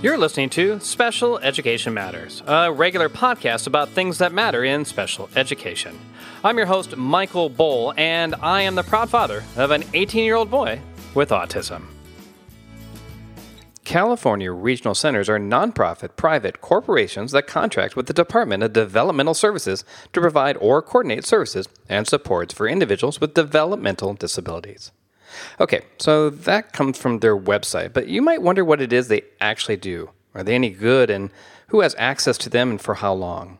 You're listening to Special Education Matters, a regular podcast about things that matter in special education. I'm your host, Michael Bohl, and I am the proud father of an 18 year old boy with autism. California Regional Centers are nonprofit private corporations that contract with the Department of Developmental Services to provide or coordinate services and supports for individuals with developmental disabilities. Okay, so that comes from their website, but you might wonder what it is they actually do. Are they any good and who has access to them and for how long?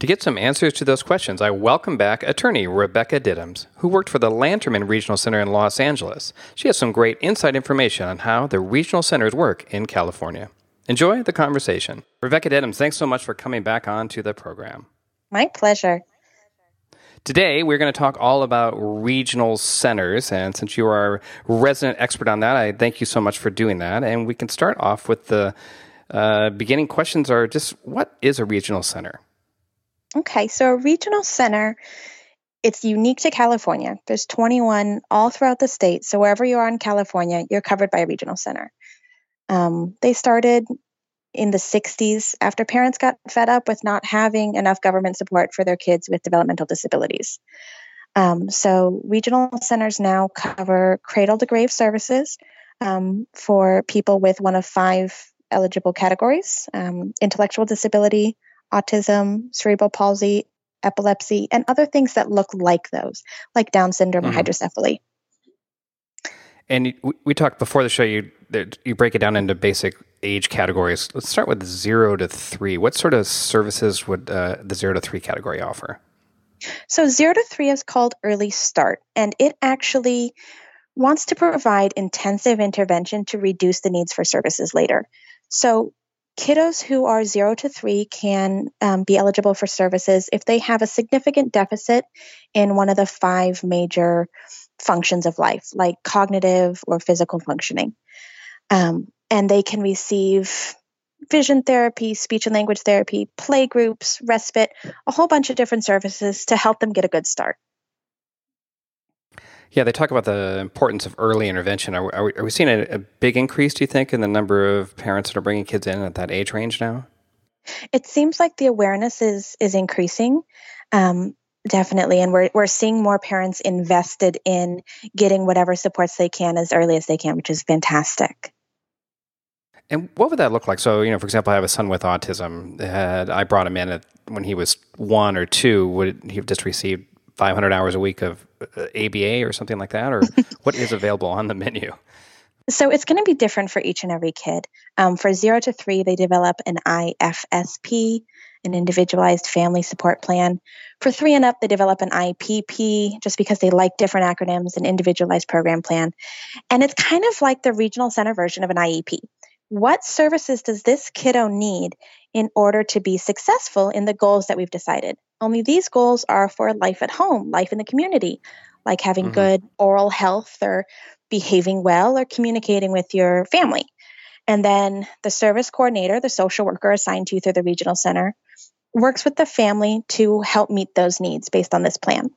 To get some answers to those questions, I welcome back attorney Rebecca Diddams, who worked for the Lanterman Regional Center in Los Angeles. She has some great inside information on how the regional centers work in California. Enjoy the conversation. Rebecca Diddams, thanks so much for coming back on to the program. My pleasure. Today, we're going to talk all about regional centers. And since you are a resident expert on that, I thank you so much for doing that. And we can start off with the uh, beginning questions are just what is a regional center? Okay, so a regional center, it's unique to California. There's 21 all throughout the state. So wherever you are in California, you're covered by a regional center. Um, they started in the 60s after parents got fed up with not having enough government support for their kids with developmental disabilities. Um, so, regional centers now cover cradle to grave services um, for people with one of five eligible categories um, intellectual disability, autism, cerebral palsy, epilepsy, and other things that look like those, like Down syndrome mm-hmm. or hydrocephaly. And we talked before the show. You you break it down into basic age categories. Let's start with zero to three. What sort of services would uh, the zero to three category offer? So zero to three is called early start, and it actually wants to provide intensive intervention to reduce the needs for services later. So kiddos who are zero to three can um, be eligible for services if they have a significant deficit in one of the five major functions of life, like cognitive or physical functioning. Um, and they can receive vision therapy, speech and language therapy, play groups, respite, a whole bunch of different services to help them get a good start. Yeah, they talk about the importance of early intervention. Are, are, we, are we, seeing a, a, big increase, do you think, in the number of parents that are bringing kids in at that age range now? It seems like the awareness is is increasing. Um, Definitely. And we're, we're seeing more parents invested in getting whatever supports they can as early as they can, which is fantastic. And what would that look like? So, you know, for example, I have a son with autism. Had I brought him in at, when he was one or two, would he have just received 500 hours a week of ABA uh, or something like that? Or what is available on the menu? So it's going to be different for each and every kid. Um, for zero to three, they develop an IFSP, an individualized family support plan. For three and up, they develop an IPP just because they like different acronyms, an individualized program plan. And it's kind of like the regional center version of an IEP. What services does this kiddo need in order to be successful in the goals that we've decided? Only these goals are for life at home, life in the community, like having mm-hmm. good oral health or behaving well or communicating with your family. And then the service coordinator, the social worker assigned to you through the regional center, works with the family to help meet those needs based on this plan.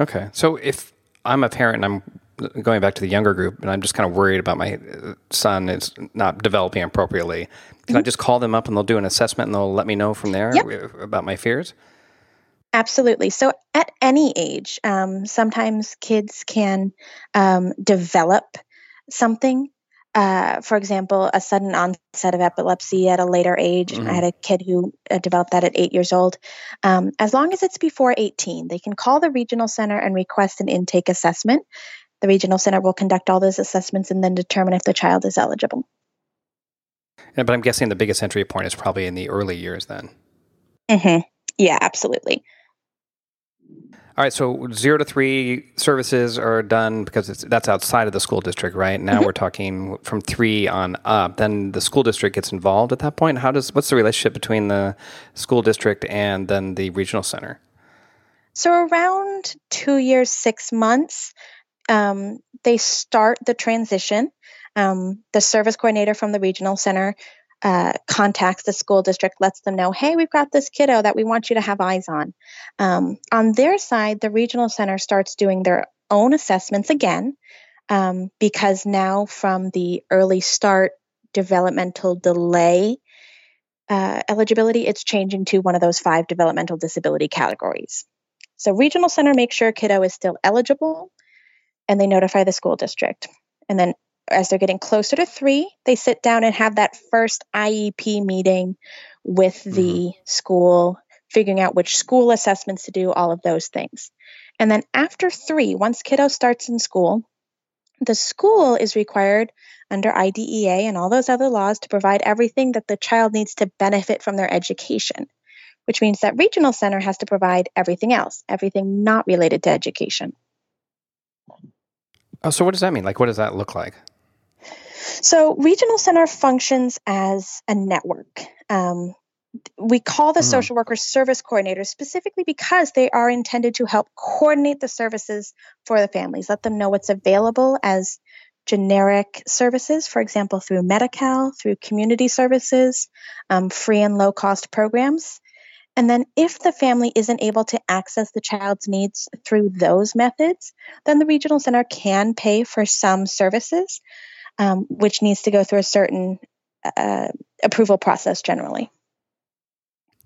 Okay. So if I'm a parent and I'm going back to the younger group and I'm just kind of worried about my son is not developing appropriately, can mm-hmm. I just call them up and they'll do an assessment and they'll let me know from there yep. about my fears? Absolutely. So, at any age, um, sometimes kids can um, develop something uh, for example, a sudden onset of epilepsy at a later age. Mm-hmm. I had a kid who uh, developed that at eight years old. Um, as long as it's before 18, they can call the regional center and request an intake assessment. The regional center will conduct all those assessments and then determine if the child is eligible. Yeah, but I'm guessing the biggest entry point is probably in the early years then. Mm-hmm. Yeah, absolutely. All right, so zero to three services are done because that's outside of the school district, right? Now mm-hmm. we're talking from three on up. Then the school district gets involved at that point. How does what's the relationship between the school district and then the regional center? So around two years, six months, um, they start the transition. Um, the service coordinator from the regional center uh, contacts the school district, lets them know, hey, we've got this kiddo that we want you to have eyes on. Um, on their side, the regional center starts doing their own assessments again um, because now from the early start developmental delay uh, eligibility, it's changing to one of those five developmental disability categories. So, regional center makes sure kiddo is still eligible and they notify the school district. And then, as they're getting closer to three, they sit down and have that first IEP meeting with the mm-hmm. school, figuring out which school assessments to do, all of those things. And then, after three, once kiddo starts in school, the school is required under IDEA and all those other laws to provide everything that the child needs to benefit from their education, which means that regional center has to provide everything else, everything not related to education. Oh, so what does that mean? Like, what does that look like? So, regional center functions as a network. Um, we call the mm. social workers service coordinators specifically because they are intended to help coordinate the services for the families, let them know what's available as generic services, for example, through Medi-Cal, through community services, um, free and low cost programs. And then, if the family isn't able to access the child's needs through those methods, then the regional center can pay for some services, um, which needs to go through a certain uh, approval process generally.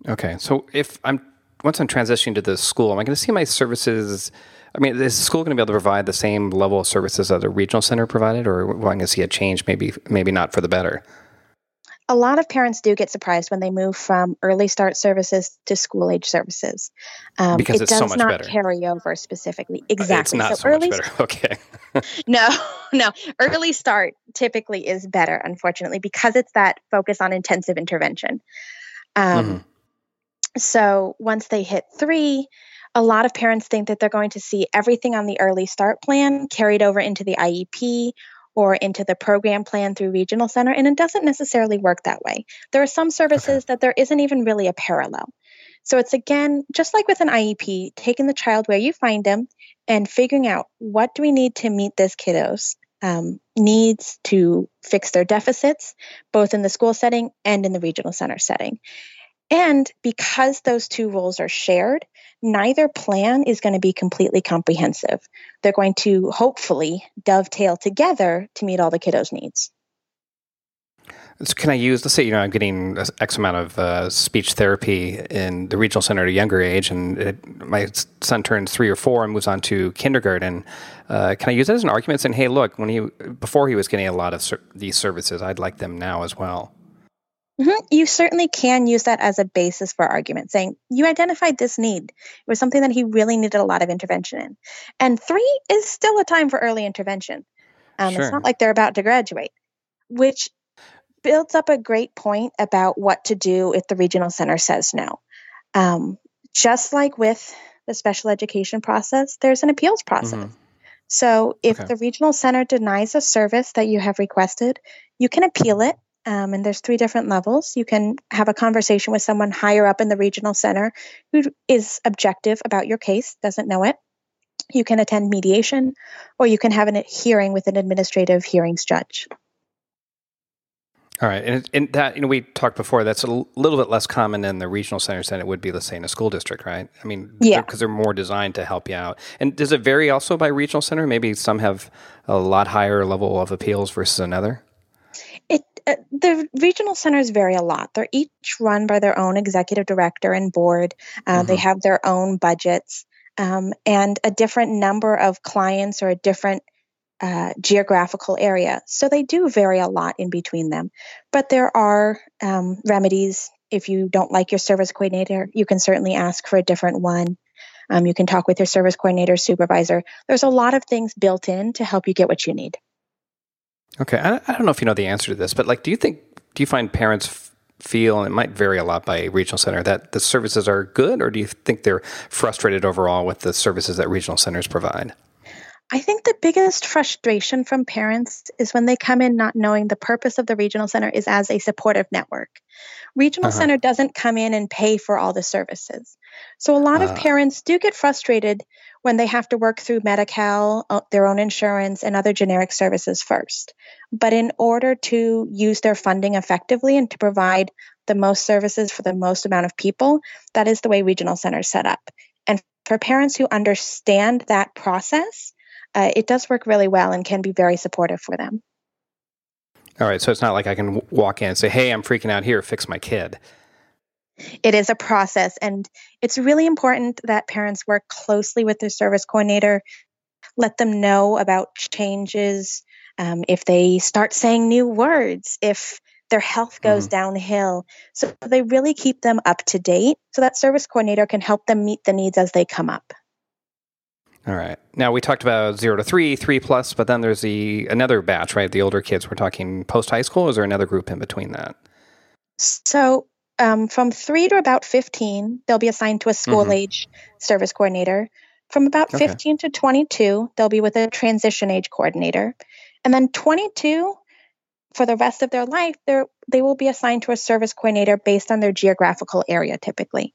Okay, so if I'm once I'm transitioning to the school, am I going to see my services? I mean, is the school going to be able to provide the same level of services that a regional center provided, or am I going to see a change? Maybe, maybe not for the better. A lot of parents do get surprised when they move from early start services to school age services. Um, because it's it does so not better. carry over specifically. Exactly. It's not so, so early, much better. Okay. no, no. Early start typically is better, unfortunately, because it's that focus on intensive intervention. Um, mm-hmm. So once they hit three, a lot of parents think that they're going to see everything on the early start plan carried over into the IEP or into the program plan through regional center and it doesn't necessarily work that way. There are some services okay. that there isn't even really a parallel. So it's again just like with an iep taking the child where you find them and figuring out what do we need to meet this kiddos um, needs to fix their deficits both in the school setting and in the regional center setting. And because those two roles are shared, neither plan is going to be completely comprehensive. They're going to hopefully dovetail together to meet all the kiddos' needs. So can I use, let's say, you know, I'm getting X amount of uh, speech therapy in the regional center at a younger age, and it, my son turns three or four and moves on to kindergarten. Uh, can I use that as an argument saying, hey, look, when he, before he was getting a lot of ser- these services, I'd like them now as well? Mm-hmm. You certainly can use that as a basis for argument, saying you identified this need. It was something that he really needed a lot of intervention in. And three is still a time for early intervention. Um, sure. It's not like they're about to graduate, which builds up a great point about what to do if the regional center says no. Um, just like with the special education process, there's an appeals process. Mm-hmm. So if okay. the regional center denies a service that you have requested, you can appeal it um, and there's three different levels. You can have a conversation with someone higher up in the regional center who is objective about your case, doesn't know it. You can attend mediation, or you can have a hearing with an administrative hearings judge. All right, and, and that you know we talked before. That's a little bit less common in the regional centers than it would be, let's say, in a school district, right? I mean, yeah, because they're, they're more designed to help you out. And does it vary also by regional center? Maybe some have a lot higher level of appeals versus another. It the regional centers vary a lot. They're each run by their own executive director and board. Uh, mm-hmm. They have their own budgets um, and a different number of clients or a different uh, geographical area. So they do vary a lot in between them. But there are um, remedies. If you don't like your service coordinator, you can certainly ask for a different one. Um, you can talk with your service coordinator, supervisor. There's a lot of things built in to help you get what you need. Okay, I, I don't know if you know the answer to this, but like, do you think do you find parents f- feel, and it might vary a lot by regional center, that the services are good, or do you think they're frustrated overall with the services that regional centers provide? I think the biggest frustration from parents is when they come in not knowing the purpose of the regional center is as a supportive network. Regional uh-huh. center doesn't come in and pay for all the services. So a lot uh. of parents do get frustrated when they have to work through Medi-Cal, uh, their own insurance, and other generic services first. But in order to use their funding effectively and to provide the most services for the most amount of people, that is the way regional centers set up. And for parents who understand that process, uh, it does work really well and can be very supportive for them. All right, so it's not like I can walk in and say, "Hey, I'm freaking out here, fix my kid." It is a process, and it's really important that parents work closely with their service coordinator, let them know about changes, um, if they start saying new words, if their health goes mm-hmm. downhill. So they really keep them up to date so that service coordinator can help them meet the needs as they come up. All right. Now we talked about zero to three, three plus, but then there's the another batch, right? The older kids. We're talking post high school. Is there another group in between that? So um, from three to about fifteen, they'll be assigned to a school mm-hmm. age service coordinator. From about okay. fifteen to twenty-two, they'll be with a transition age coordinator, and then twenty-two for the rest of their life, they they will be assigned to a service coordinator based on their geographical area, typically.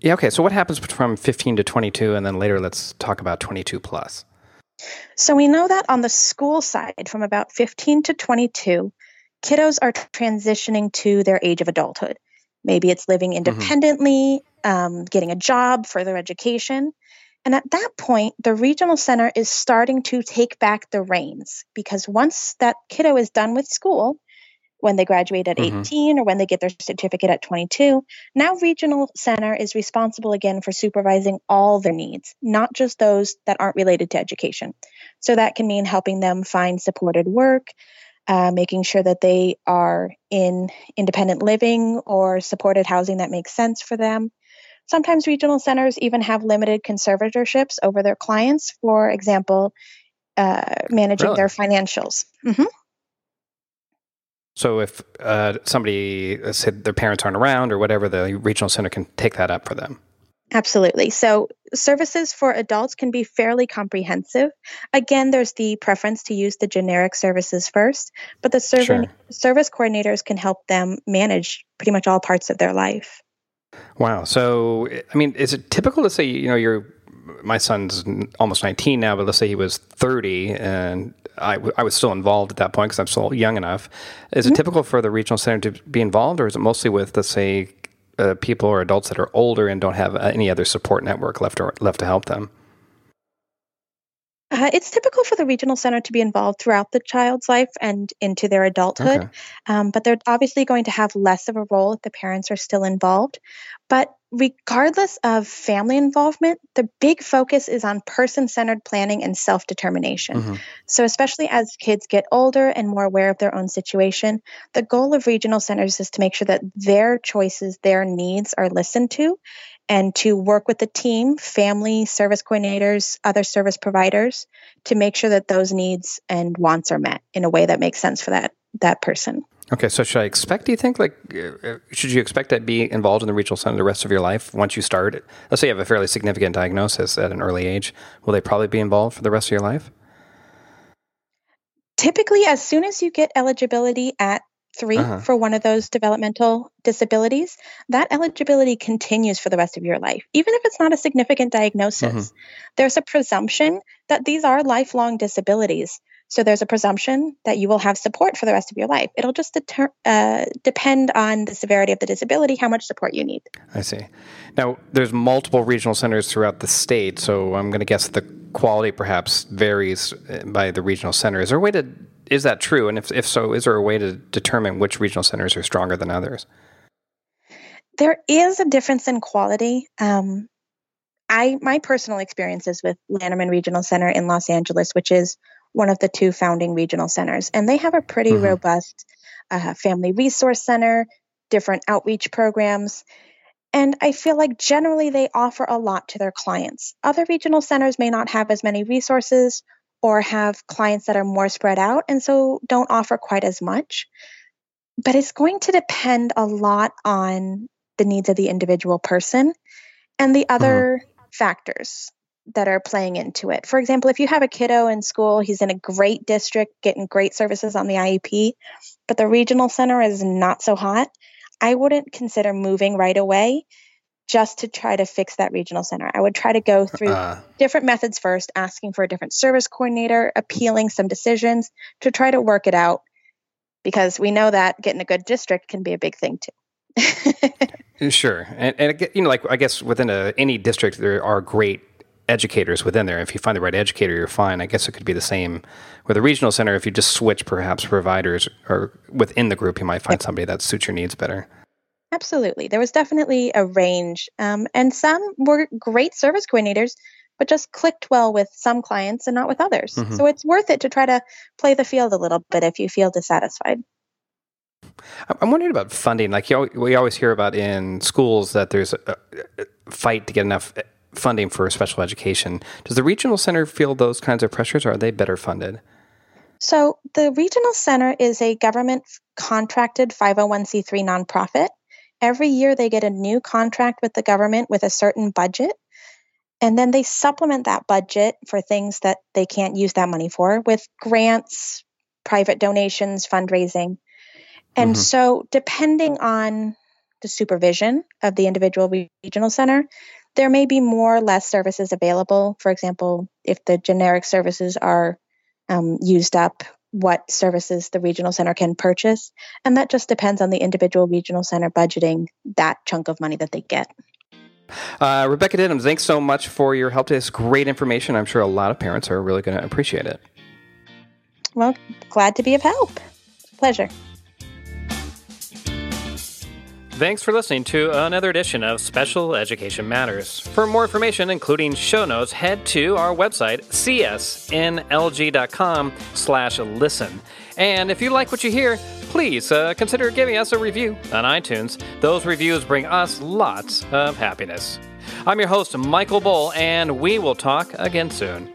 Yeah, okay. So what happens from 15 to 22 and then later let's talk about 22 plus. So we know that on the school side from about 15 to 22, kiddos are transitioning to their age of adulthood. Maybe it's living mm-hmm. independently, mm-hmm. um, getting a job, further education. And at that point, the regional center is starting to take back the reins because once that kiddo is done with school, when they graduate at mm-hmm. 18 or when they get their certificate at 22. Now, Regional Center is responsible again for supervising all their needs, not just those that aren't related to education. So that can mean helping them find supported work, uh, making sure that they are in independent living or supported housing that makes sense for them. Sometimes regional centers even have limited conservatorships over their clients, for example, uh, managing really? their financials. Mm-hmm. So if uh, somebody said their parents aren't around or whatever, the regional center can take that up for them. Absolutely. So services for adults can be fairly comprehensive. Again, there's the preference to use the generic services first, but the serv- sure. service coordinators can help them manage pretty much all parts of their life. Wow. So, I mean, is it typical to say, you know, you're my son's almost 19 now, but let's say he was 30 and I, w- I was still involved at that point because I'm still young enough. Is mm-hmm. it typical for the regional center to be involved, or is it mostly with, let's say, uh, people or adults that are older and don't have uh, any other support network left or left to help them? Uh, it's typical for the regional center to be involved throughout the child's life and into their adulthood, okay. um, but they're obviously going to have less of a role if the parents are still involved. But regardless of family involvement, the big focus is on person centered planning and self determination. Mm-hmm. So, especially as kids get older and more aware of their own situation, the goal of regional centers is to make sure that their choices, their needs are listened to, and to work with the team, family, service coordinators, other service providers to make sure that those needs and wants are met in a way that makes sense for that that person. Okay, so should I expect? Do you think like uh, should you expect to be involved in the regional center the rest of your life once you start? Let's say you have a fairly significant diagnosis at an early age. Will they probably be involved for the rest of your life? Typically, as soon as you get eligibility at 3 uh-huh. for one of those developmental disabilities, that eligibility continues for the rest of your life, even if it's not a significant diagnosis. Mm-hmm. There's a presumption that these are lifelong disabilities. So there's a presumption that you will have support for the rest of your life. It'll just deter, uh, depend on the severity of the disability, how much support you need. I see. Now, there's multiple regional centers throughout the state, so I'm going to guess the quality perhaps varies uh, by the regional center. Is there a way to is that true? And if if so, is there a way to determine which regional centers are stronger than others? There is a difference in quality. Um, I my personal experiences with Lanterman Regional Center in Los Angeles, which is one of the two founding regional centers. And they have a pretty mm-hmm. robust uh, family resource center, different outreach programs. And I feel like generally they offer a lot to their clients. Other regional centers may not have as many resources or have clients that are more spread out and so don't offer quite as much. But it's going to depend a lot on the needs of the individual person and the other mm-hmm. factors that are playing into it. For example, if you have a kiddo in school, he's in a great district, getting great services on the IEP, but the regional center is not so hot, I wouldn't consider moving right away just to try to fix that regional center. I would try to go through uh, different methods first, asking for a different service coordinator, appealing some decisions to try to work it out because we know that getting a good district can be a big thing too. sure. And, and, you know, like I guess within a, any district, there are great educators within there. If you find the right educator, you're fine. I guess it could be the same with a regional center. If you just switch perhaps providers or within the group, you might find somebody that suits your needs better. Absolutely. There was definitely a range, um, and some were great service coordinators, but just clicked well with some clients and not with others. Mm-hmm. So it's worth it to try to play the field a little bit if you feel dissatisfied. I'm wondering about funding. Like you, we always hear about in schools that there's a, fight to get enough eh, funding for special education. Does the regional center feel those kinds of pressures, or are they better funded? So the regional center is a government contracted 501c3 nonprofit. Every year they get a new contract with the government with a certain budget. And then they supplement that budget for things that they can't use that money for with grants, private donations, fundraising. And mm-hmm. so, depending on the supervision of the individual regional center, there may be more or less services available. For example, if the generic services are um, used up, what services the regional center can purchase. And that just depends on the individual regional center budgeting that chunk of money that they get. Uh, Rebecca Diddams, thanks so much for your help today. It's great information. I'm sure a lot of parents are really going to appreciate it. Well, glad to be of help. Pleasure. Thanks for listening to another edition of Special Education Matters. For more information, including show notes, head to our website, csnlg.com slash listen. And if you like what you hear, please uh, consider giving us a review on iTunes. Those reviews bring us lots of happiness. I'm your host, Michael Bull, and we will talk again soon.